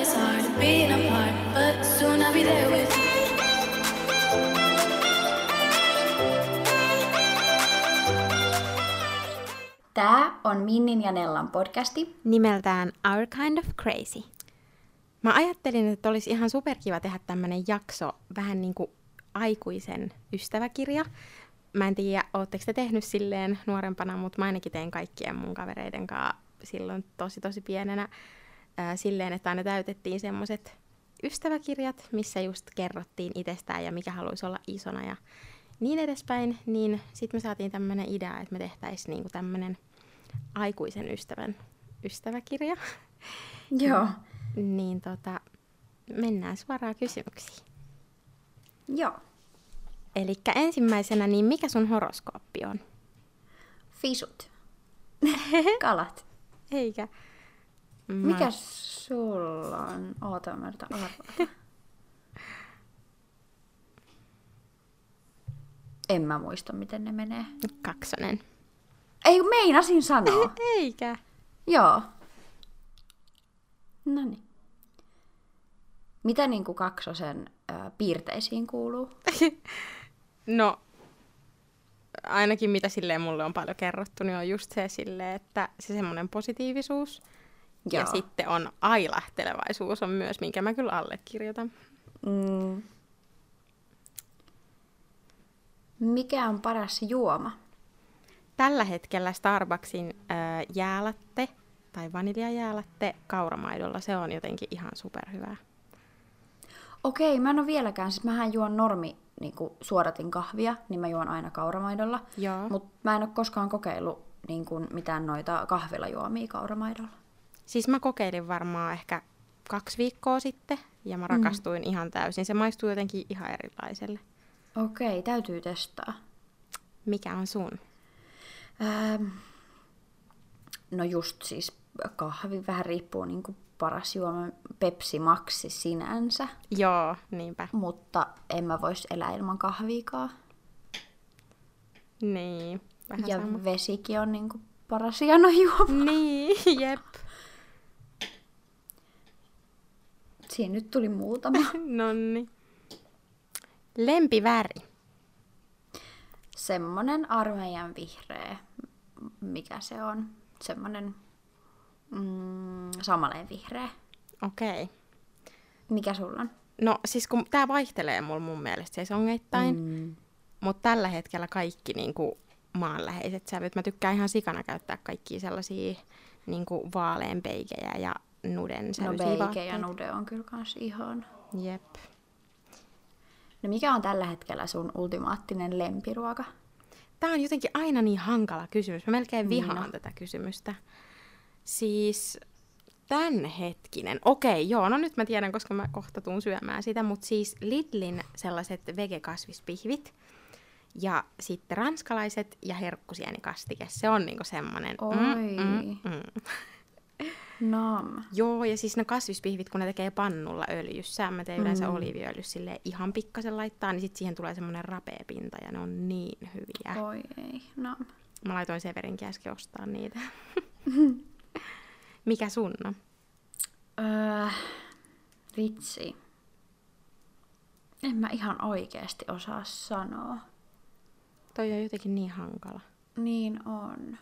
it's hard being apart, but soon I'll be there with you. Tää on Minnin ja Nellan podcasti. nimeltään Our Kind of Crazy. Mä ajattelin, että olisi ihan superkiva tehdä tämmönen jakso, vähän niin kuin aikuisen ystäväkirja. Mä en tiedä, ootteko te tehnyt silleen nuorempana, mutta mä ainakin tein kaikkien mun kavereiden kanssa silloin tosi tosi pienenä ää, silleen, että aina täytettiin semmoset ystäväkirjat, missä just kerrottiin itsestään ja mikä haluaisi olla isona ja niin edespäin, niin sitten me saatiin tämmönen idea, että me tehtäisiin niinku tämmönen aikuisen ystävän ystäväkirja. Joo. Niin tota, mennään suoraan kysymyksiin. Joo. Eli ensimmäisenä, niin mikä sun horoskooppi on? Fisut. Kalat. Eikä. Mä... Mikä sulla on? Oota, mä yritän arvata. En mä muista, miten ne menee. Kaksonen. Ei, meinasin sanoa. Eikä. Joo. No niin. Mitä niin kuin kaksosen ö, piirteisiin kuuluu? No, ainakin mitä silleen mulle on paljon kerrottu, niin on just se silleen, että se semmoinen positiivisuus. Ja Joo. sitten on ailahtelevaisuus on myös, minkä mä kyllä allekirjoitan. Mm. Mikä on paras juoma? Tällä hetkellä Starbucksin äh, jäälatte tai vaniljajäälatte kauramaidolla, se on jotenkin ihan superhyvää. Okei, mä en ole vieläkään, siis mähän juon normi niin kuin suodatin kahvia, niin mä juon aina kauramaidolla. Mutta mä en ole koskaan kokeillut niin kuin mitään noita kahvilajuomia kauramaidolla. Siis mä kokeilin varmaan ehkä kaksi viikkoa sitten ja mä rakastuin mm. ihan täysin. Se maistuu jotenkin ihan erilaiselle. Okei, täytyy testaa. Mikä on sun? Ähm, no just siis kahvi vähän riippuu niin kuin paras juoma Pepsi Maxi sinänsä, Joo, niinpä. mutta en mä vois elää ilman kahviikaa. Niin, vähän ja sama. vesikin on niin kuin paras hieno juoma. Niin, jep. Siinä nyt tuli muutama. Nonni. Lempiväri. Semmonen armeijan vihreä, mikä se on? Semmonen mm, samaleen vihreä. Okei. Okay. Mikä sulla on? No siis kun tää vaihtelee mulla mun mielestä sesongeittain, mm. mutta tällä hetkellä kaikki niinku maanläheiset sävyt. Mä tykkään ihan sikana käyttää kaikkia sellaisia niinku vaaleanpeikejä ja nuden No beike ja nude on kyllä kans ihan. Jep. No mikä on tällä hetkellä sun ultimaattinen lempiruoka? Tää on jotenkin aina niin hankala kysymys. Mä melkein Niin vihaan on. tätä kysymystä. Siis tän hetkinen. Okei, joo, no nyt mä tiedän, koska mä kohta tuun syömään sitä, mutta siis Lidlin sellaiset vegekasvispihvit ja sitten ranskalaiset ja herkkusienikastike. Se on niinku semmonen. Oi. mm. Nam. Joo, ja siis ne kasvispihvit, kun ne tekee pannulla öljyssä, mä teen yleensä Mm. oliiviöljyssä silleen ihan pikkasen laittaa, niin sitten siihen tulee semmoinen rapea pinta ja ne on niin hyviä. Oi ei, nam. Mä laitoin Severinkin äsken ostaa niitä. Mikä sun on? Öö, vitsi. En mä ihan oikeesti osaa sanoa. Toi on jotenkin niin hankala. Niin on.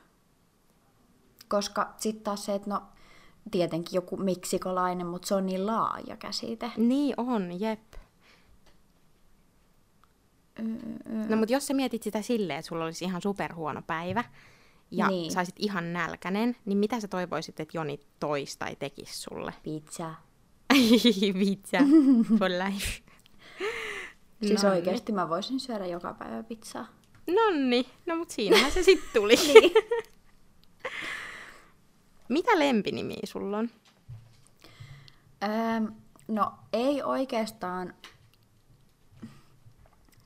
Koska sitten taas se, että no tietenkin joku meksikolainen, mutta se on niin laaja käsite. Niin on, jep. No mut jos sä mietit sitä silleen, että sulla olisi ihan superhuono päivä ja Niin. saisit ihan nälkänen, niin mitä sä toivoisit, että Joni toisi tai tekisi sulle? Pizza. Vitsa, for life. Siis Nonni. oikeesti mä voisin syödä joka päivä pizzaa. Nonni, no mut siinähän se sitten tuli. Niin. Mitä lempinimiä sulla on? Öö, no ei oikeastaan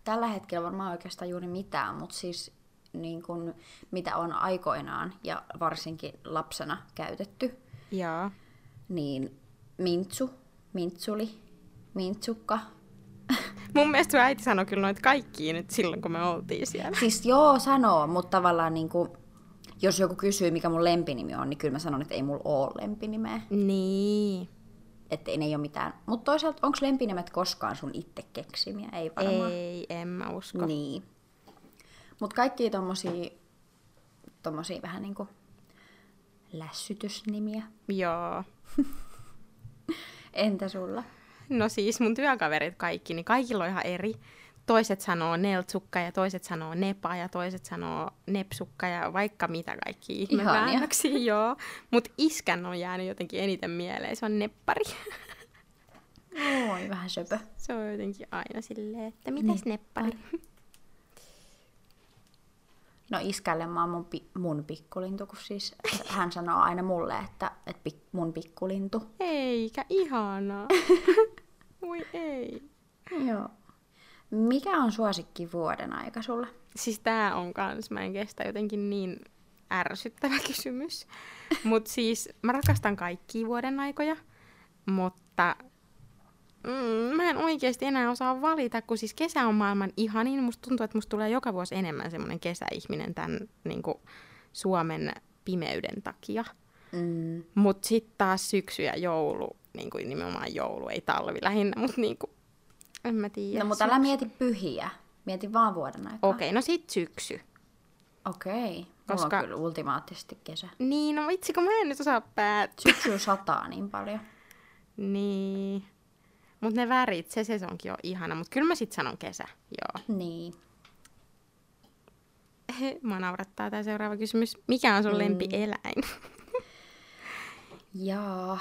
tällä hetkellä varmaan oikeastaan juuri mitään, mutta siis niin kun, mitä on aikoinaan ja varsinkin lapsena käytetty, Joo. niin mintsu, mintsuli, mintsukka. Mun mielestä äiti sanoi kyllä noita kaikkia nyt silloin, kun me oltiin siellä. Siis joo sanoo, mutta tavallaan niin kuin, jos joku kysyy, mikä mun lempinimi on, niin kyllä mä sanon, että ei mulla ole lempinimeä. Niin. että ne ei ole mitään. Mutta toisaalta, onko lempinimet koskaan sun itse keksimiä? Ei varmaan. Ei, en mä usko. Niin. Mutta kaikki tommosia, tommosia vähän niinku lässytysnimiä. Joo. Entä sulla? No siis mun työkaverit kaikki, niin kaikilla on ihan eri. Toiset sanoo neltsukka ja toiset sanoo nepa ja toiset sanoo nepsukka ja vaikka mitä kaikki Ihania. ihmeväännöksiä, joo. Mut iskän on jäänyt jotenkin eniten mieleen, se on neppari. Oi, vähän söpö. se on jotenkin aina silleen, että mitäs neppari? No iskälle mä oon mun, pi- mun pikkulintu, kun siis hän sanoo aina mulle, että, että pik- mun pikkulintu. Eikä ihanaa. Voi ei. Joo. Mikä on suosikki vuoden aika sulle? Siis tää on kans, mä en kestä jotenkin niin ärsyttävä kysymys. Mut siis mä rakastan kaikkia vuoden aikoja, mutta mm, mä en oikeasti enää osaa valita, kun siis kesä on maailman ihanin. Musta tuntuu, että musta tulee joka vuosi enemmän semmoinen kesäihminen tämän niin Suomen pimeyden takia. Mm, Mut sitten taas syksy ja joulu, niin kuin nimenomaan joulu, ei talvi lähinnä, mutta niin kuin, en mä tiedä. no mutta älä mieti pyhiä. Mieti vaan vuoden aikaa. Okei, okay, no sit syksy. Okei. Mulla Koska- on kyllä ultimaattisesti kesä. Niin, no vitsi, kun mä en nyt osaa päättyä. Syksyllä sataa niin paljon. Niin. Mutta ne värit, se sesonkin on ihana. Mutta kyllä mä sit sanon kesä, joo. Niin. He, mua naurattaa tämä seuraava kysymys. Mikä on sun mm. lempieläin? Jaa.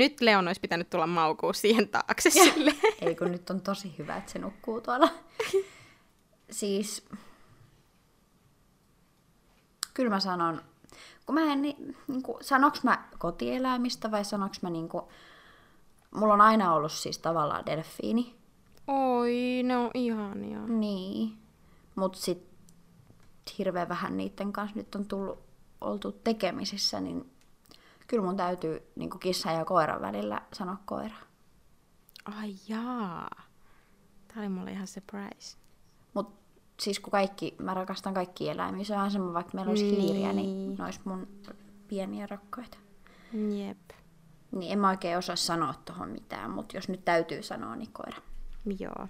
Nyt Leon olisi pitänyt tulla maukuu siihen taakse sille. Ei kun nyt on tosi hyvä, että se nukkuu tuolla. siis... Kyllä mä sanon... Kun mä en, ni- niinku, sanoks mä kotieläimistä vai sanoks mä niinku... Mulla on aina ollut siis tavallaan delfiini. Oi, ne on ihania. Niin. Mut sit hirveän vähän niiden kanssa nyt on tullut oltu tekemisissä, niin kyllä mun täytyy niin kissan ja koiran välillä sanoa koira. Ai jaa. Tää oli mulle ihan surprise. Mut siis kun kaikki, mä rakastan kaikki eläimiä, se on vähän semmoinen, vaikka meillä olisi Niin. hiiriä, niin ne olisi mun pieniä rakkaita. Jep. Niin en mä oikein osaa sanoa tohon mitään, mutta jos nyt täytyy sanoa, niin koira. Joo.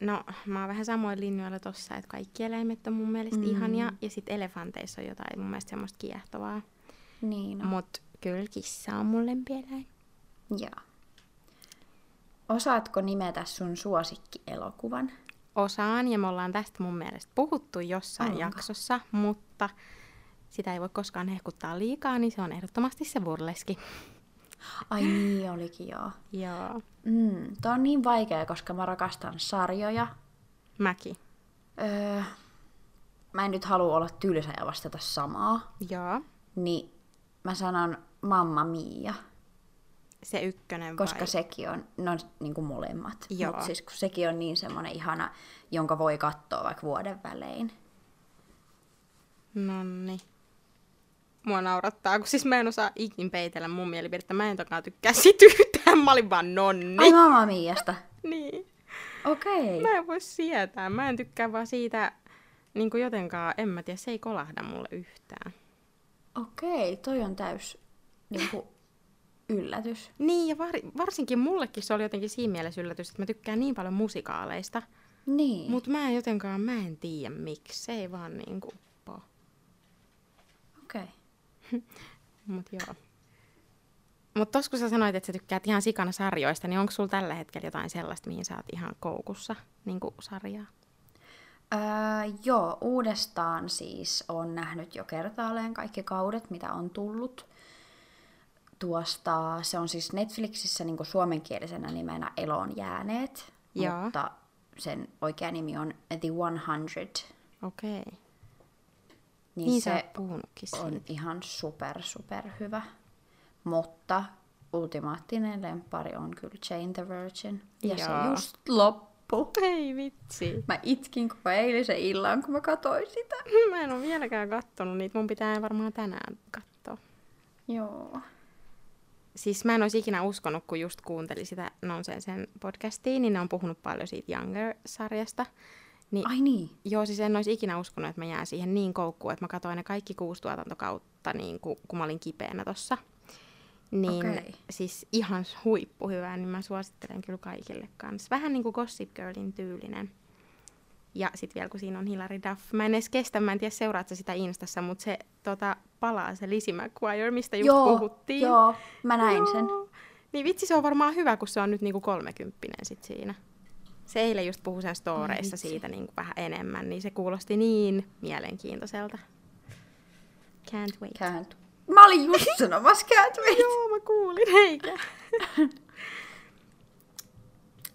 No, mä oon vähän samoin linjoilla tossa, että kaikki eläimet on mun mielestä mm. ihania. Ja sit elefanteissa on jotain mun mielestä semmoista kiehtovaa. Niin No. no. Mut kyllä kissa on mun lempieläin. Joo. Osaatko nimetä sun suosikkielokuvan? Osaan, ja me ollaan tästä mun mielestä puhuttu jossain Onko? jaksossa, mutta sitä ei voi koskaan hehkuttaa liikaa, niin se on ehdottomasti se burleski. Ai niin, olikin joo. Joo. Mm, Tuo on niin vaikea, koska mä rakastan sarjoja. Mäkin. Öö, mä en nyt halua olla tylsä ja vastata samaa. Joo. Niin mä sanon Mamma Mia, Se ykkönen koska vai? sekin on, no niin kuin molemmat. Joo. Mutta siis kun sekin on niin semmoinen ihana, jonka voi katsoa vaikka vuoden välein. Nonni. Mua naurattaa, kun siis mä en osaa ikin peitellä mun mielipidettä. Mä en tokaan tykkää sit yhtään. Mä olin vaan nonni. Ai Mamma Miasta. Niin. Okei. Mä en voi sietää. Mä en tykkää vaan siitä niin kuin jotenkaan, en mä tiedä, se ei kolahda mulle yhtään. Okei, toi on täys niin kuin, yllätys. Niin, ja var, varsinkin mullekin se oli jotenkin siinä mielessä yllätys, että mä tykkään niin paljon musikaaleista. Niin. Mutta mä en jotenkaan, mä en tiedä miksi. Se ei vaan niin kuin po. Okei. Mut joo. Mut tos kun sä sanoit, että sä tykkäät ihan sikana sarjoista, niin onko sulla tällä hetkellä jotain sellaista, mihin sä oot ihan koukussa, niin sarjaa? Öö, joo, uudestaan siis on nähnyt jo kertaalleen kaikki kaudet, mitä on tullut. Tuosta, se on siis Netflixissä niin suomenkielisenä nimenä Eloon jääneet, Joo. mutta sen oikea nimi on The 100. Okei. Okay. Niin, Niin se on ihan super, super hyvä. Mutta ultimaattinen lempari on kyllä Jane the Virgin. Ja Joo. se just loppu. Ei vitsi. Mä itkin koko eilisen illan, kun mä katsoin sitä. Mä en ole vieläkään kattonut niitä. Mun pitää varmaan tänään katsoa. Joo. Siis mä en olisi ikinä uskonut, kun just kuuntelin sitä Nonsensen podcastia, niin ne on puhunut paljon siitä Younger-sarjasta. Niin, Ai niin. Joo, siis en olisi ikinä uskonut, että mä jään siihen niin koukkuun, että mä katsoin ne kaikki kuusi tuotantokautta, niin kuin, kun mä olin kipeänä tossa. Niin Okei. siis ihan huippuhyvää, niin mä suosittelen kyllä kaikille kanssa. Vähän niin kuin Gossip Girlin tyylinen. Ja sitten vielä kun siinä on Hilary Duff. Mä en edes kestä, mä en tiedä seuraat sä sitä Instassa, mutta se tota, palaa se Lizzie McGuire, mistä just joo, puhuttiin. joo, mä näin sen. Joo. Niin vitsi, se on varmaan hyvä, kun se on nyt niinku kolmekymppinen sit siinä. Se eilen just puhui sen storeissa siitä niinku vähän enemmän, niin se kuulosti niin mielenkiintoiselta. Can't wait. Can't. Mä olin just sanomassa can't wait. Joo, mä kuulin, eikä.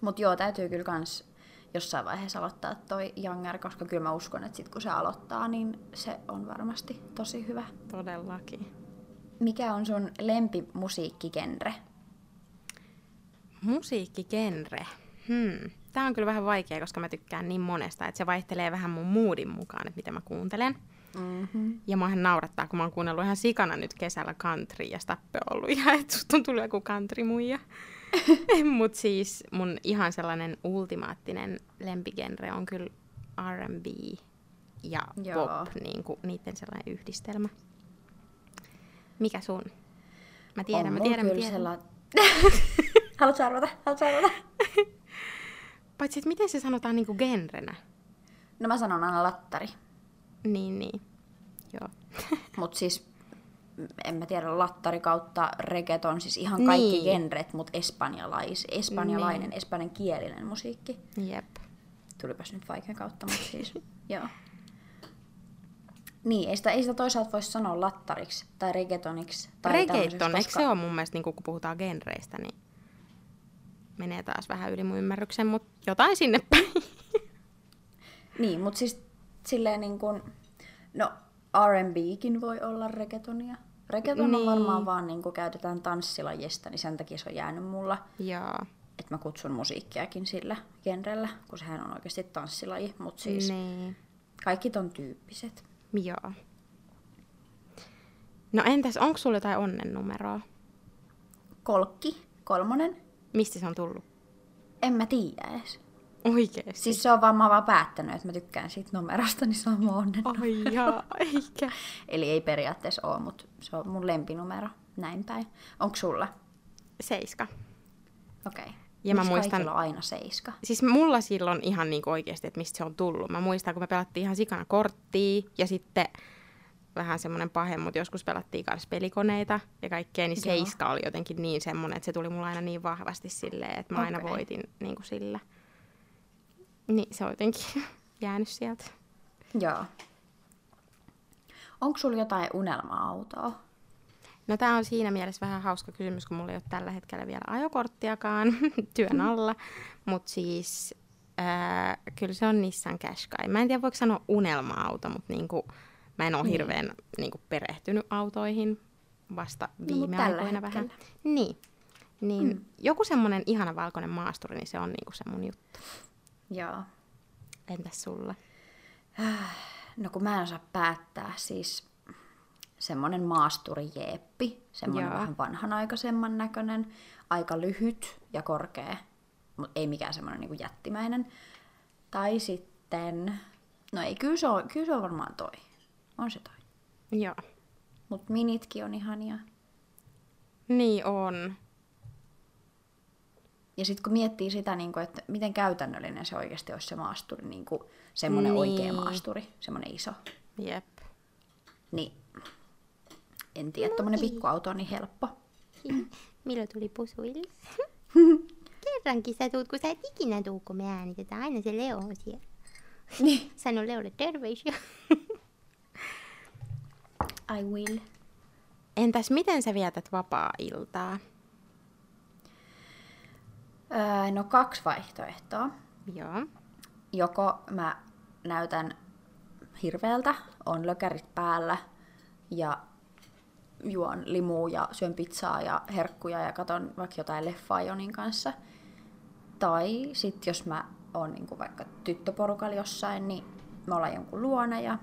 Mut joo, täytyy kyllä kans jossain vaiheessa aloittaa toi Younger, koska kyllä mä uskon, että sit kun se aloittaa, niin se on varmasti tosi hyvä. Todellakin. Mikä on sun lempimusiikkigenre? Musiikkigenre. Hmm. Tää on kyllä vähän vaikea, koska mä tykkään niin monesta, että se vaihtelee vähän mun moodin mukaan, että mitä mä kuuntelen. Mm-hmm. Ja mua naurattaa, kun mä oon kuunnellut ihan sikana nyt kesällä country ja Stappe on ollut ihan, että susta on tullut joku country muija. Mut siis mun ihan sellainen ultimaattinen lempigenre on kyllä R&B ja Joo. pop, niin kuin niiden sellainen yhdistelmä. Mikä sun? Mä tiedän, on mä tiedän, mä tiedän. Sella... Haluatko arvata? Haluatko arvata? Paitsi, että miten se sanotaan niinku genrenä? No mä sanon aina lattari. Niin, niin. Joo. Mut siis, en mä tiedä, lattari kautta reggaeton, siis ihan kaikki Niin. genret, mut espanjalais, espanjalainen, Niin. espanjankielinen musiikki. Jep. Tulipas nyt vaikean kautta, mutta siis, joo. Niin, ei sitä, ei sitä toisaalta voi sanoa lattariksi tai reggaetoniksi. Tai Reggaeton, eikö se ole mun mielestä, niin kun puhutaan genreistä, niin menee taas vähän yli mun ymmärryksen, mutta jotain sinne päin. Niin, mutta siis silleen niin kuin, no R&Bkin voi olla reggaetonia. Reggaeton Niin. on varmaan vaan niin kuin käytetään tanssilajista, niin sen takia se on jäänyt mulla. Joo. Että mä kutsun musiikkiakin sillä genrellä, kun sehän on oikeasti tanssilaji. Mutta siis Niin. kaikki ton tyyppiset. Joo. No entäs, onko sulla jotain onnennumeroa? Kolkki, kolmonen, Mistä se on tullut? en mä tiedä edes. Oikeesti? Siis se on vaan, mä vaan päättänyt, että mä tykkään siitä numerosta, niin se on mun onnen. Ai jaa, eikä. Eli ei periaatteessa ole, mutta se on mun lempinumero, näin päin. Onko sulla? Seiska. Okei. Okay. Ja mä muistan- on aina seiska? Siis mulla silloin ihan niin oikeasti, että mistä se on tullut. Mä muistan, kun me pelattiin ihan sikana korttia ja sitten vähän semmoinen pahe, mutta joskus pelattiin myös pelikoneita ja kaikkea, niin Joo. seiska oli jotenkin niin semmoinen, että se tuli mulla aina niin vahvasti silleen, että mä aina Okei. voitin niin kuin sillä. Niin se on jotenkin jäänyt sieltä. Joo. Onko sulla jotain unelma-autoa? No tää on siinä mielessä vähän hauska kysymys, kun mulla ei ole tällä hetkellä vielä ajokorttiakaan työn alla. Mutta siis ää, kyllä se on Nissan Qashqai. Mä en tiedä voiko sanoa unelma-auto, mutta niinku, mä en ole Niin. hirveän niinku, perehtynyt autoihin vasta mut viime tällä aikoina vähän. hetkellä. Niin. Niin Mm. joku semmonen ihana valkoinen maasturi, niin se on niinku se mun juttu. Joo. Entäs sulla? No kun mä en osaa päättää, siis semmonen maasturijeeppi, semmonen Joo. vähän vanhanaikaisemman näköinen, aika lyhyt ja korkea, mutta ei mikään semmonen niinku jättimäinen. Tai sitten, no ei, kyllä se on, kyllä se on varmaan toi. On se toi. Joo. Mutta minitkin on ihania. Niin on. Ja sitten kun miettii sitä, niin kun, että miten käytännöllinen se oikeasti olisi se maasturi, niin kuin semmoinen Niin. oikea maasturi, semmoinen iso. Jep. Niin en tiedä, tuommoinen pikkuauto on niin helppo. Milloin tuli pusuille? Kerrankin sä tuut, kun sä et ikinä tuu, kun me äänitetään. Aina se Leo on siellä. Niin. Sano Leolle terveisiä. I will. Entäs miten sä vietät vapaa-iltaa? Öö, no kaksi vaihtoehtoa. Joo. Joko mä näytän hirveältä, on lökärit päällä ja juon limua ja syön pizzaa ja herkkuja ja katon vaikka jotain leffaa Jonin kanssa. Tai sit jos mä oon niinku vaikka tyttöporukalla jossain, niin me ollaan jonkun luona ja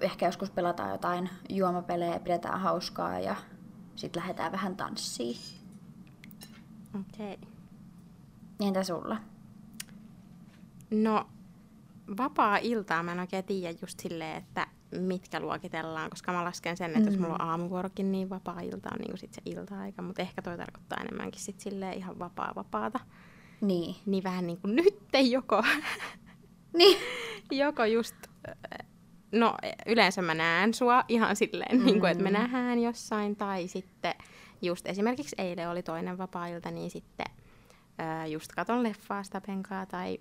ehkä joskus pelataan jotain juomapelejä, pidetään hauskaa ja sitten lähdetään vähän tanssiin. Okei. Okay. Entä sulla? No, vapaa-iltaa mä en oikein tiedä just silleen, että mitkä luokitellaan, koska mä lasken sen, että mm. jos mulla on aamuvuorokin, niin vapaa-ilta on niin sit se ilta-aika, mutta ehkä toi tarkoittaa enemmänkin sit silleen ihan vapaa-vapaata. Niin. Niin vähän niin kuin nyt joko, Niin. joko just, no yleensä mä näen sua ihan silleen, mm. niin kuin, että me nähdään jossain, tai sitten just esimerkiksi eilen oli toinen vapaa-ilta, niin sitten ää, just katon leffaa sitä penkaa tai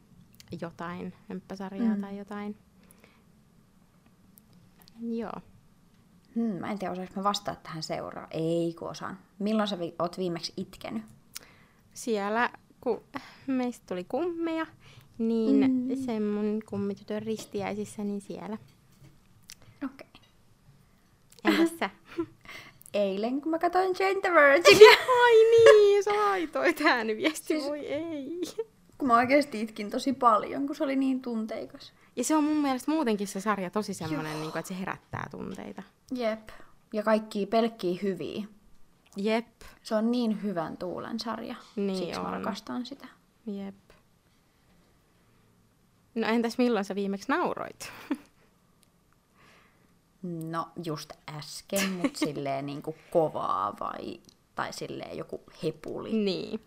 jotain, hömppäsarjaa Mm. tai jotain. Joo. Hmm, mä en tiedä, osaanko mä vastaa tähän seuraan. Ei, kun osaan. Milloin sä vi- oot viimeksi itkenyt? Siellä, kun meistä tuli kummeja, niin mm. sen mun kummitytön ristiäisissä, niin siellä. Okei. Entäs sä? Eilen, kun mä katsoin Jane the Virginia. Ai niin, sä laitoit ääniviesti, Siis- voi ei. kun mä oikeasti itkin tosi paljon, kun se oli niin tunteikas. Ja se on mun mielestä muutenkin se sarja tosi semmonen, niin kuin, että se herättää tunteita. Jep. Ja kaikki pelkkiä hyviä. Jep, Se on niin hyvän tuulen sarja. Niin Siksi mä on. rakastan sitä. jep. No entäs milloin sä viimeksi nauroit? No, just äsken, mutta silleen niinku kovaa vai... Tai silleen joku hepuli. niin.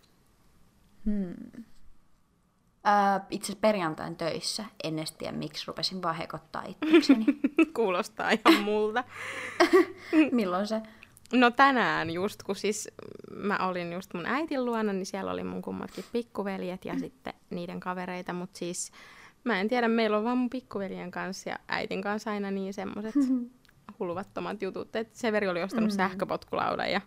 Öö, itse asiassa perjantain töissä. En edes tiedä, miksi rupesin vaan hekottaa itsekseni. Kuulostaa ihan multa. Milloin se? No tänään just, kun siis mä olin just mun äitin luona, niin siellä oli mun kummatkin pikkuveljet ja sitten niiden kavereita, mutta siis mä en tiedä, meillä on vaan mun pikkuveljen kanssa ja äitin kanssa aina niin semmoset hulvattomat jutut, että Severi oli ostanut mm. sähköpotkulaudan ja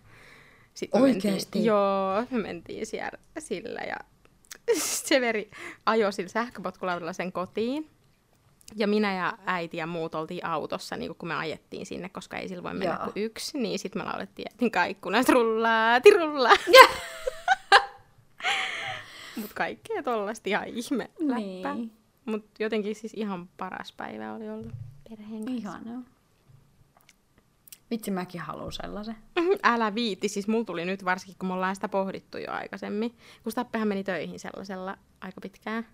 sitten Oikeesti? joo, me mentiin siellä sillä ja Severi ajoi sillä sähköpotkulaudalla sen kotiin. Ja minä ja äiti ja muut oltiin autossa, niin kun me ajettiin sinne, koska ei sillä voi mennä Joo. kuin yksi. Niin sitten me laulettiin äitin kaikkunasta rullaati rullaa. Mutta kaikkea tollasta ihan ihme läppää. Niin. Mutta jotenkin siis ihan paras päivä oli olla perheen kanssa. Ihanaa. Vitsi, mäkin haluan sellaisen. Älä viitti, siis mulla tuli nyt varsinkin, kun me ollaan sitä pohdittu jo aikaisemmin. Kun Stappehan meni töihin sellaisella aika pitkään.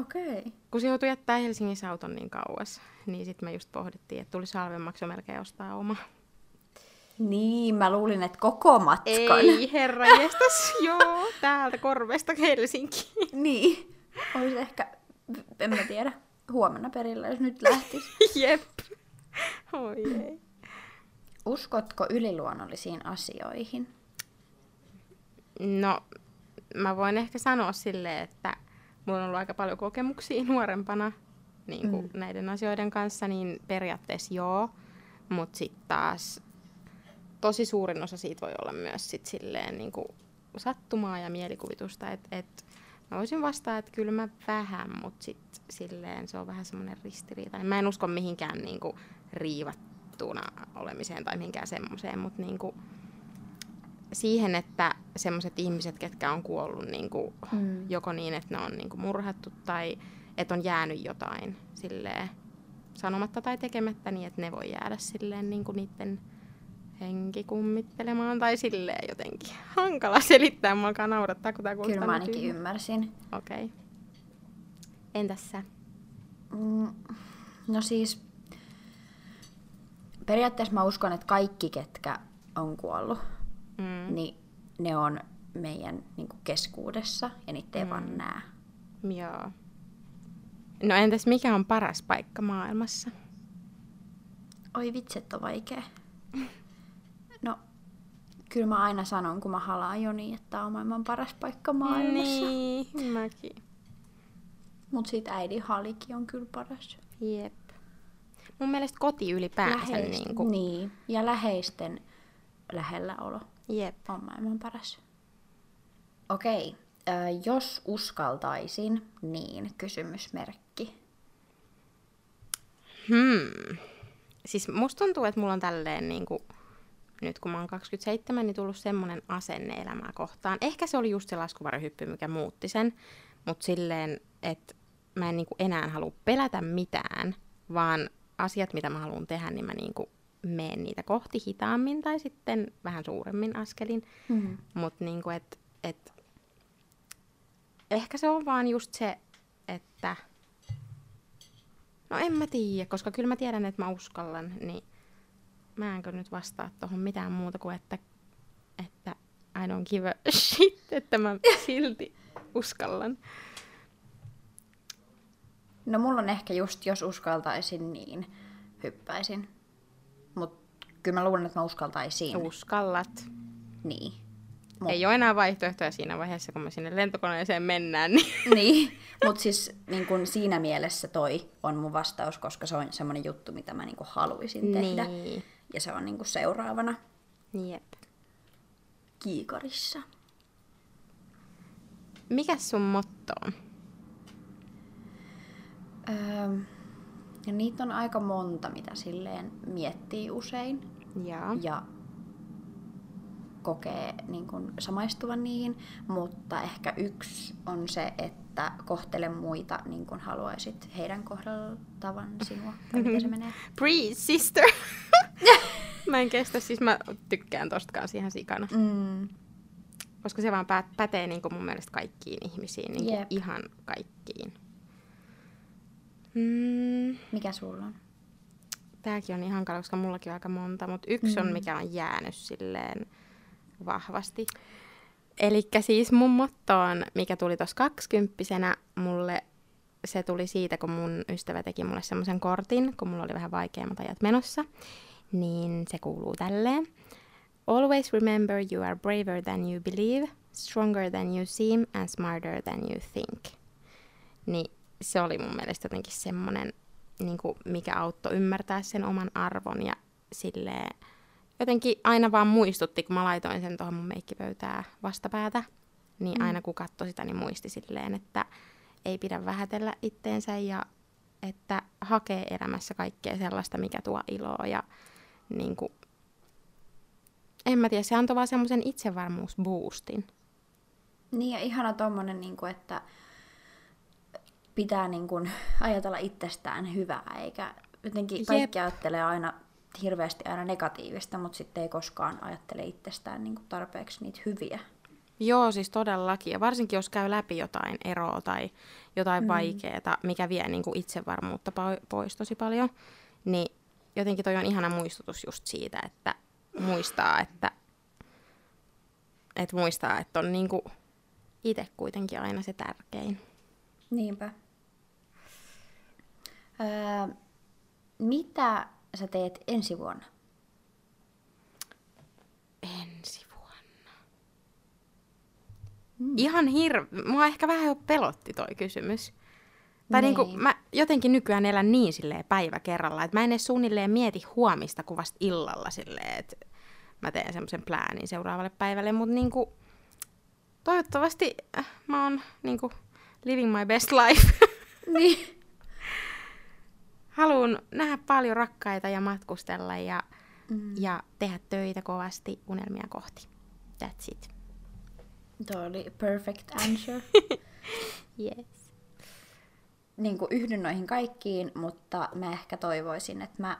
Okei. Okay. Kun se joutui jättää Helsingissä auton niin kauas, niin sitten me just pohdittiin, että tulisi halvemmaksi melkein ostaa oma. Niin, mä luulin, että koko matkan. Ei, herra jestas, joo, täältä Korvesta Helsinkiin. Niin. Olisi ehkä, en mä tiedä, huomenna perillä, jos nyt lähtis. Jep. Oi ei. Uskotko yliluonnollisiin asioihin? No, mä voin ehkä sanoa silleen, että mulla on ollut aika paljon kokemuksia nuorempana niin kuin mm. näiden asioiden kanssa, niin periaatteessa joo, mutta sitten taas tosi suurin osa siitä voi olla myös sit silleen niin kuin sattumaa ja mielikuvitusta, että et, mä voisin vastaa, että kyllä mä vähän, mutta sitten silleen se on vähän semmoinen ristiriita. Mä en usko mihinkään niin kuin riivattuna olemiseen tai mihinkään semmoiseen, mutta niin kuin, siihen, että semmoiset ihmiset, ketkä on kuollut niin kuin, mm. joko niin, että ne on niin kuin murhattu tai että on jäänyt jotain silleen, sanomatta tai tekemättä niin, että ne voi jäädä silleen niin kuin niiden henki kummittelemaan tai silleen jotenkin hankala selittää. Mua alkaa naurattaa, kun Kyllä kuulostaa mä niin ainakin tyhmältä. ymmärsin. Okei. Okay. Entäs sä? Mm, no siis, periaatteessa mä uskon, että kaikki, ketkä on kuollut, Mm. niin ne on meidän niin keskuudessa ja niitä ei mm. vaan näe. Joo. No entäs mikä on paras paikka maailmassa? Oi vitset on vaikea. Kyllä mä aina sanon, kun mä halaan Joni, että tää on maailman paras paikka maailmassa. Niin. Niin, mäkin. Mut sit äidin halikin on kyllä paras. Jep. Mun mielestä koti ylipäänsä. Läheist- Niin kuin, Niin, ja läheisten lähelläolo Jep. on maailman paras. Okei, äh, jos uskaltaisin, niin kysymysmerkki. Hmm. Siis musta tuntuu, että mulla on tälleen niin kuin, nyt kun mä oon 27, niin tullut semmoinen asenne elämää kohtaan. Ehkä se oli just se laskuvarjohyppy, mikä muutti sen, mutta silleen, että mä en niin kuin enää halua pelätä mitään, vaan asiat, mitä mä haluan tehdä, niin mä niin kuin meen niitä kohti hitaammin tai sitten vähän suuremmin askelin. Mm. Mutta niinku, et, et, ehkä se on vaan just se, että No en mä tiedä, koska kyllä mä tiedän, että mä uskallan, niin mä enkö nyt vastaa tuohon mitään muuta kuin, että, että I don't give a shit, että mä silti uskallan. No mulla on ehkä just, jos uskaltaisin, niin hyppäisin. Mut kyllä mä luulen, että mä uskaltaisin. Uskallat. Niin. Mut. Ei ole enää vaihtoehtoja siinä vaiheessa, kun me sinne lentokoneeseen mennään. Niin, niin. mutta siis niin kun siinä mielessä toi on mun vastaus, koska se on semmoinen juttu, mitä mä niin haluaisin tehdä. Niin. Ja se on niin kun seuraavana Jep. kiikarissa. Mikä sun motto on? Öö, ja niitä on aika monta, mitä silleen miettii usein Jaa. ja kokee niin kuin samaistuvan niihin, mutta ehkä yksi on se, että kohtele muita niin kuin haluaisit heidän kohdattavan sinua. Tai miten se menee? Breathe, sister! mä en kestä, siis mä tykkään tosta kanssa ihan sikana. Mm, Koska se vaan pä- pätee niin kuin mun mielestä kaikkiin ihmisiin, niin kuin Jep. ihan kaikkiin. Mm, mikä sulla on? tääkin on ihan hankala, koska mullakin on aika monta, mutta yksi on, mikä on jäänyt silleen vahvasti. Eli siis mun motto on, mikä tuli tuossa kaksikymppisenä, mulle se tuli siitä, kun mun ystävä teki mulle semmoisen kortin, kun mulla oli vähän vaikeammat ajat menossa. Niin se kuuluu tälleen. Always remember you are braver than you believe, stronger than you seem and smarter than you think. Niin se oli mun mielestä jotenkin semmoinen, niin kuin, mikä auttoi ymmärtää sen oman arvon ja silleen, jotenkin aina vaan muistutti, kun mä laitoin sen tuohon mun meikkipöytää vastapäätä, niin Mm. aina kun katsoi sitä, niin muisti silleen, että ei pidä vähätellä itteensä ja että hakee elämässä kaikkea sellaista, mikä tuo iloa ja niin kuin, en mä tiedä, se antoi vaan semmoisen itsevarmuusboostin. Niin ja ihana tommonen, niin kuin, että pitää niin kuin, ajatella itsestään hyvää, eikä jotenkin Jep. kaikki ajattelee aina hirveästi aina negatiivista, mutta sitten ei koskaan ajattele itsestään niin kuin tarpeeksi niitä hyviä. Joo, siis todellakin. Ja varsinkin jos käy läpi jotain eroa tai jotain mm. vaikeaa, mikä vie niin kuin itsevarmuutta po- pois tosi paljon, niin jotenkin toi on ihana muistutus just siitä, että muistaa, että, että muistaa, että on niin kuin itse kuitenkin aina se tärkein. Niinpä. Öö, mitä sä teet ensi vuonna? Ensi vuonna. Mm. Ihan hirveä. Mua ehkä vähän jo pelotti toi kysymys. Tai Niin. niinku, mä jotenkin nykyään elän niin silleen päivä kerrallaan, että mä en edes suunnilleen mieti huomista kuin vasta illalla silleen, että mä teen semmoisen pläänin seuraavalle päivälle, mutta niinku, toivottavasti äh, mä oon niinku living my best life. Niin. Haluan nähdä paljon rakkaita ja matkustella ja, Mm. ja tehdä töitä kovasti unelmia kohti. That's it. Tuo oli perfect answer. Yes. niin kuin yhdyn noihin kaikkiin, mutta mä ehkä toivoisin, että mä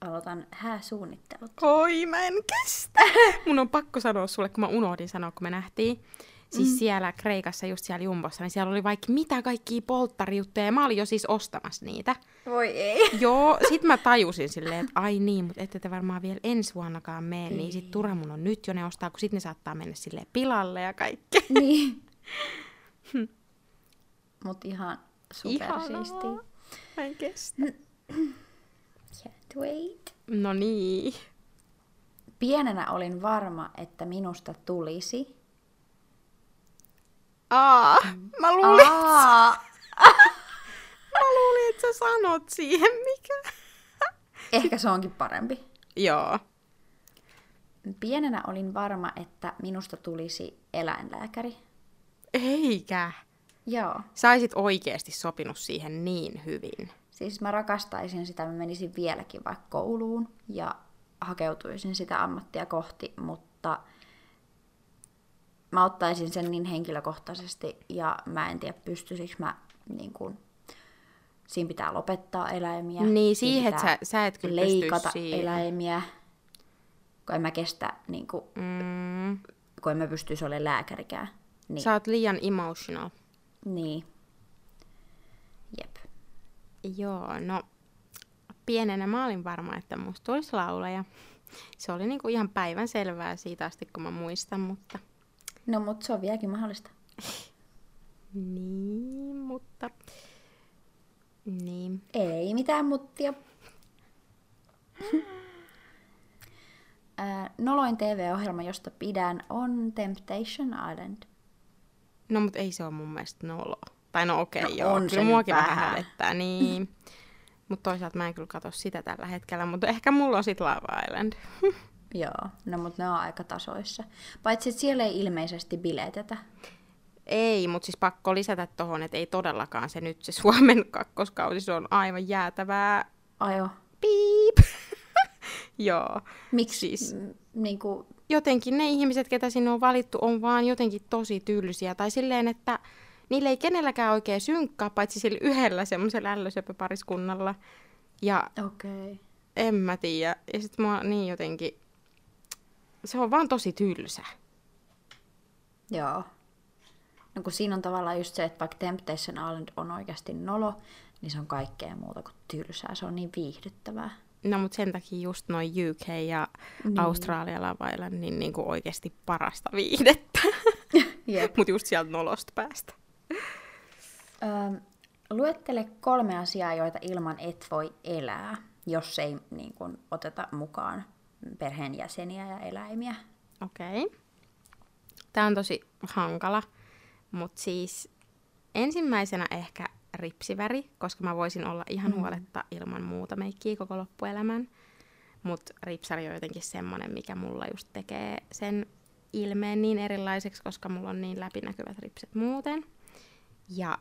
aloitan hääsuunnittelut. Oi, mä en kestä. Mun on pakko sanoa sulle, kun mä unohdin sanoa, kun me nähtiin. Siis mm. siellä Kreikassa, just siellä Jumbossa, niin siellä oli vaikka mitä kaikkia polttarijuttuja, ja mä olin jo siis ostamassa niitä. Voi ei. Joo, sit mä tajusin silleen, että ai niin, mutta ette te varmaan vielä ensi vuonnakaan mene, niin sit turha mun on nyt jo ne ostaa, kun sit ne saattaa mennä silleen pilalle ja kaikkea. niin. Mut ihan supersiisti. Mä en kestä. Can't wait. No niin. Pienenä olin varma, että minusta tulisi. Aa, mä luulin, Aa, mä luulin, että sä sanot siihen, mikä. ehkä se onkin parempi. Joo. Pienenä olin varma, että minusta tulisi eläinlääkäri. Eikä. Joo. Saisit oikeasti sopinut siihen niin hyvin. Siis mä rakastaisin sitä, mä menisin vieläkin vaikka kouluun ja hakeutuisin sitä ammattia kohti, mutta mä ottaisin sen niin henkilökohtaisesti ja mä en tiedä pystyisikö mä niin kuin, siinä pitää lopettaa eläimiä. Niin, siihen, että sä- sä et kyllä leikata siihen. eläimiä, kun en mä kestä, niin kuin, Mm. kun en mä pystyisi olemaan lääkärikään. Niin, Sä oot liian emotional. niin. Jep. Joo, no pienenä mä olin varma, että musta tulisi laulaja. Se oli niinku ihan päivän selvää siitä asti, kun mä muistan, mutta No, mutta se on vieläkin mahdollista. niin, mutta niin. Ei mitään muttia. Noloin TV-ohjelma, josta pidän, on Temptation Island. No, mutta ei se ole mun mielestä nolo. Tai no okei, okay, No joo. on kyllä muakin vähän. hävettää, niin. mutta toisaalta mä en kyllä katso sitä tällä hetkellä, mutta ehkä mulla on sit Lava Island. Joo, no mutta ne on aika tasoissa. Paitsi, että siellä ei ilmeisesti biletetä. ei, mutta siis pakko lisätä tohon, että ei todellakaan se nyt se Suomen kakkoskausi, se on aivan jäätävää. Ajo. Piip! joo. Miksi? Siis- Siis... Niin kuin, jotenkin ne ihmiset, ketä sinne on valittu, on vaan jotenkin tosi tylsiä. Tai silleen, että niillä ei kenelläkään oikein synkkaa, paitsi sillä yhdellä semmoisella ällösöpöpariskunnalla. Ja okei. Okay. en mä tiedä. Ja sit mua niin jotenkin... Se on vaan tosi tylsä. Joo. No kun siinä on tavallaan just se, että vaikka Temptation Island on oikeasti nolo, niin se on kaikkea muuta kuin tylsää. Se on niin viihdyttävää. No mut sen takia just noin UK ja Niin. niin. Australia lavailla, niin niinku oikeasti parasta viihdettä. Jep. mut just sieltä nolosta päästä. Öö, luettele kolme asiaa, joita ilman et voi elää, jos ei niin kun, oteta mukaan perheenjäseniä ja eläimiä. Okei. Okay. Tämä on tosi hankala, mutta siis ensimmäisenä ehkä ripsiväri, koska mä voisin olla ihan mm. huoletta ilman muuta meikkiä koko loppuelämän. Mutta ripsari on jotenkin semmonen, mikä mulla just tekee sen ilmeen niin erilaiseksi, koska mulla on niin läpinäkyvät ripset muuten. Ja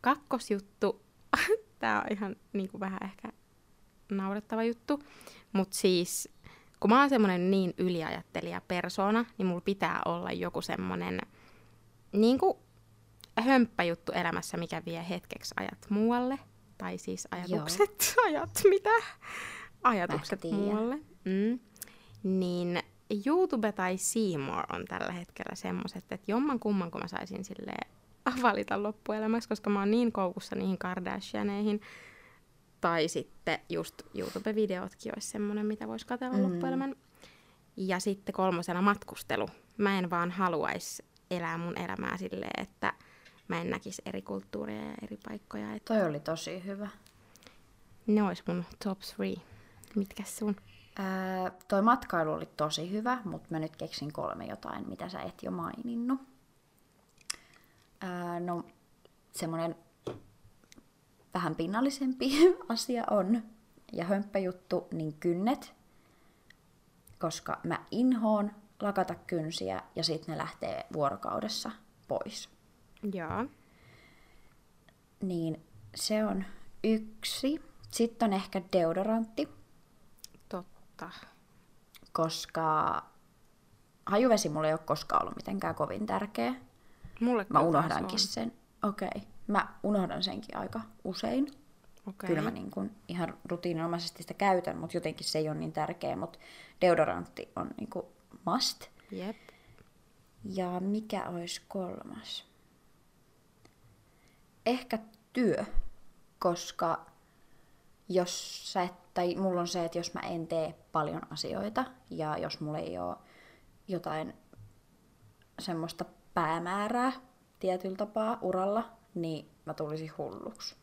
kakkosjuttu, tää on ihan niinku vähän ehkä naurettava juttu, mutta siis kun mä oon semmonen niin yliajattelija persona, niin mulla pitää olla joku semmonen niinku hömppäjuttu elämässä, mikä vie hetkeksi ajat muualle. Tai siis ajatukset, ajat, mitä? Ajatukset muualle. Mm. Niin YouTube tai Seymour on tällä hetkellä semmoset, että jomman kumman kun mä saisin silleen valita loppuelämäksi, koska mä oon niin koukussa niihin Kardashianeihin. Tai sitten just YouTube-videotkin olisi semmoinen, mitä voisi katsella Mm. loppuelämän. Ja sitten kolmosena matkustelu. Mä en vaan haluaisi elää mun elämää silleen, että mä en näkisi eri kulttuureja ja eri paikkoja. Että Toi oli tosi hyvä. ne olisi mun top three. Mitkä sun? Ää, toi matkailu oli tosi hyvä, mutta mä nyt keksin kolme jotain, mitä sä et jo maininnut. Ää, no, semmonen vähän pinnallisempi asia on, ja hömppäjuttu, niin kynnet. Koska mä inhoon lakata kynsiä, ja sitten ne lähtee vuorokaudessa pois. Joo. Niin se on yksi. Sitten on ehkä deodorantti. Totta. koska hajuvesi mulla ei ole koskaan ollut mitenkään kovin tärkeä. Mulle Mä unohdankin on. sen. Okei. Okay. Mä unohdan senkin aika usein. Okei. Kyllä mä niin kun ihan rutiininomaisesti sitä käytän, mutta jotenkin se ei ole niin tärkeä. Mutta deodorantti on niin kuin must. Jep. Ja mikä olisi kolmas? Ehkä työ, koska jos sä et, tai mulla on se, että jos mä en tee paljon asioita ja jos mulla ei ole jotain semmoista päämäärää tietyllä tapaa uralla, niin mä tulisin hulluksi.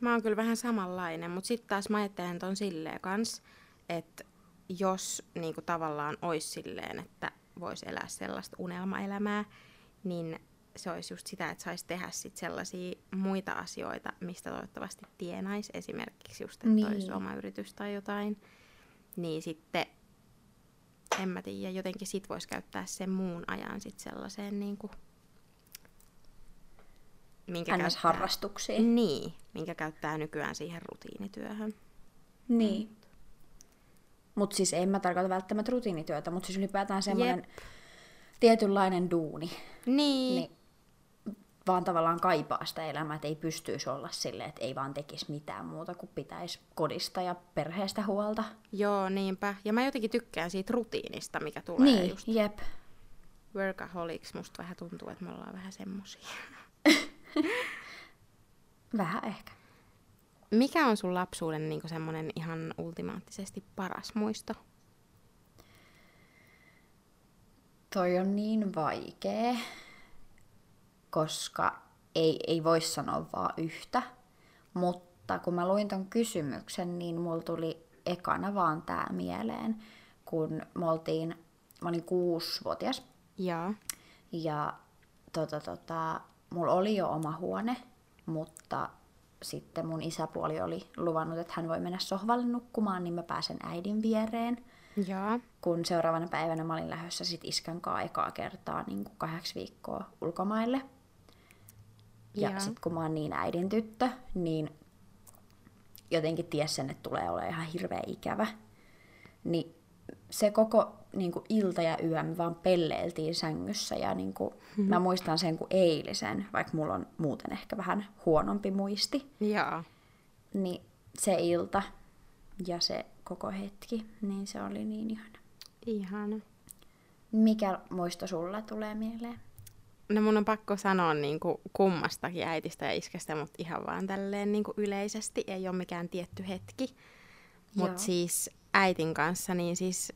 Mä oon kyllä vähän samanlainen, mutta sitten taas mä ajattelen ton silleen kans, että jos niinku tavallaan ois silleen, että vois elää sellaista unelmaelämää, niin se olisi just sitä, että saisi tehdä sit sellaisia muita asioita, mistä toivottavasti tienais, esimerkiksi just, että niin. olisi oma yritys tai jotain. Niin sitten, en mä tiedä, jotenkin sit voisi käyttää sen muun ajan sit sellaiseen niinku, minkä ns. harrastuksiin. Niin, minkä käyttää nykyään siihen rutiinityöhön. Niin. Mutta siis en mä tarkoita välttämättä rutiinityötä, mutta siis ylipäätään semmoinen tietynlainen duuni. Niin, Niin vaan tavallaan kaipaa sitä elämää, että ei pystyisi olla silleen, että ei vaan tekisi mitään muuta kuin pitäisi kodista ja perheestä huolta. joo, niinpä. Ja mä jotenkin tykkään siitä rutiinista, mikä tulee niin, just jep. workaholics. Musta vähän tuntuu, että me ollaan vähän semmosia. Vähän ehkä. mikä on sun lapsuuden niin semmoinen ihan ultimaattisesti paras muisto? Toi on niin vaikea, koska ei, ei voi sanoa vaan yhtä. Mutta kun mä luin ton kysymyksen, niin mulla tuli ekana vaan tää mieleen, kun me oltiin, mä olin kuusivuotias. Joo. Ja tota, tota, mulla oli jo oma huone, mutta sitten mun isäpuoli oli luvannut, että hän voi mennä sohvalle nukkumaan, niin mä pääsen äidin viereen. Joo. Kun seuraavana päivänä mä olin lähdössä sit iskän kanssa ekaa kertaa niin kuin kahdeksi viikkoa ulkomaille. Ja Joo. sitten kun mä oon niin äidin tyttö, niin jotenkin ties sen, että tulee olemaan ihan hirveä ikävä. Niin se koko niin kuin ilta ja yö me vaan pelleiltiin sängyssä ja niin kuin, mä muistan sen kuin eilisen, vaikka mulla on muuten ehkä vähän huonompi muisti, Joo. niin se ilta ja se koko hetki, niin se oli niin ihana. Ihana. Mikä muisto sulle tulee mieleen? No mun on pakko sanoa niin kuin kummastakin äitistä ja iskestä, mutta ihan vaan tälleen niin kuin yleisesti. Ei ole mikään tietty hetki. Mutta siis äitin kanssa, niin siis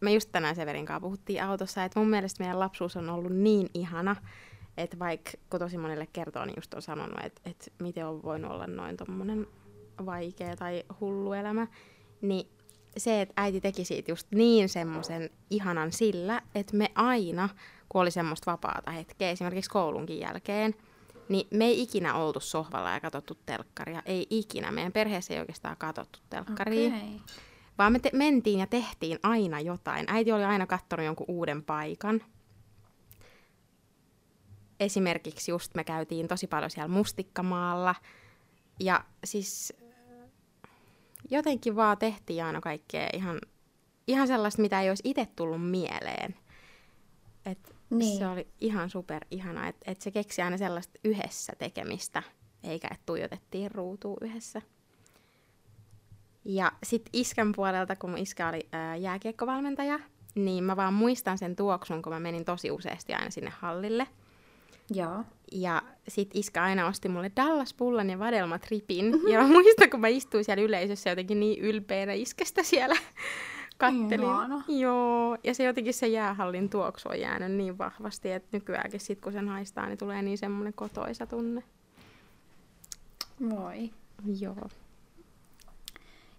me just tänään Severin kanssa puhuttiin autossa, että mun mielestä meidän lapsuus on ollut niin ihana, että vaikka kun tosi monelle kertoo, niin just on sanonut, että, että miten on voinut olla noin tommonen vaikea tai hullu elämä, niin se, että äiti teki siitä just niin semmoisen ihanan sillä, että me aina, kun oli semmoista vapaata hetkeä, esimerkiksi koulunkin jälkeen, niin me ei ikinä oltu sohvalla ja katsottu telkkaria. Ei ikinä. Meidän perheessä ei oikeastaan katsottu telkkaria. Okei. Vaan me te- mentiin ja tehtiin aina jotain. Äiti oli aina katsonut jonkun uuden paikan. Esimerkiksi just me käytiin tosi paljon siellä Mustikkamaalla. Ja siis äh, jotenkin vaan tehtiin aina kaikkea ihan, ihan sellaista, mitä ei olisi itse tullut mieleen. Et Niin. Se oli ihan super ihana, että et se keksi aina sellaista yhdessä tekemistä, eikä että tuijotettiin ruutuun yhdessä. Ja sitten iskän puolelta, kun mun iskä oli ää, jääkiekkovalmentaja, niin mä vaan muistan sen tuoksun, kun mä menin tosi useasti aina sinne hallille. Joo. Ja sit iskä aina osti mulle Dallas-pullan ja vadelmatripin. Ja mä muistan, kun mä istuin siellä yleisössä jotenkin niin ylpeänä iskestä siellä. Kattelin. Ihana. Joo, ja se jotenkin se jäähallin tuoksu on jäänyt niin vahvasti, että nykyäänkin sit kun sen haistaa, niin tulee niin semmoinen kotoisa tunne. Voi. Joo.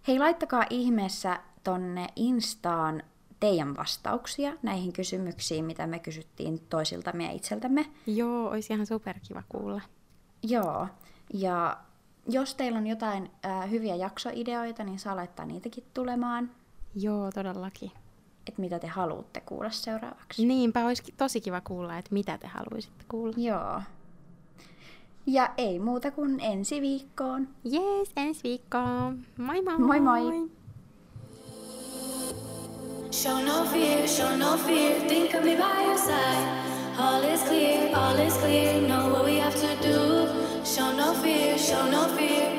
Hei, laittakaa ihmeessä tonne Instaan teidän vastauksia näihin kysymyksiin, mitä me kysyttiin toisiltamme ja itseltämme. Joo, olisi ihan superkiva kuulla. Joo, ja jos teillä on jotain ää, hyviä jaksoideoita, niin saa laittaa niitäkin tulemaan, Joo, todellakin. että mitä te haluatte kuulla seuraavaksi. Niinpä olisi tosi kiva kuulla, että mitä te haluaisitte kuulla. Joo. Ja ei muuta kuin ensi viikkoon. Jees, ensi viikkoon. Moi moi! Moi moi. Show no fear, show no fear. Think of me by your side. All is clear, all is clear. Know what we have to do. Show no fear, show no fear.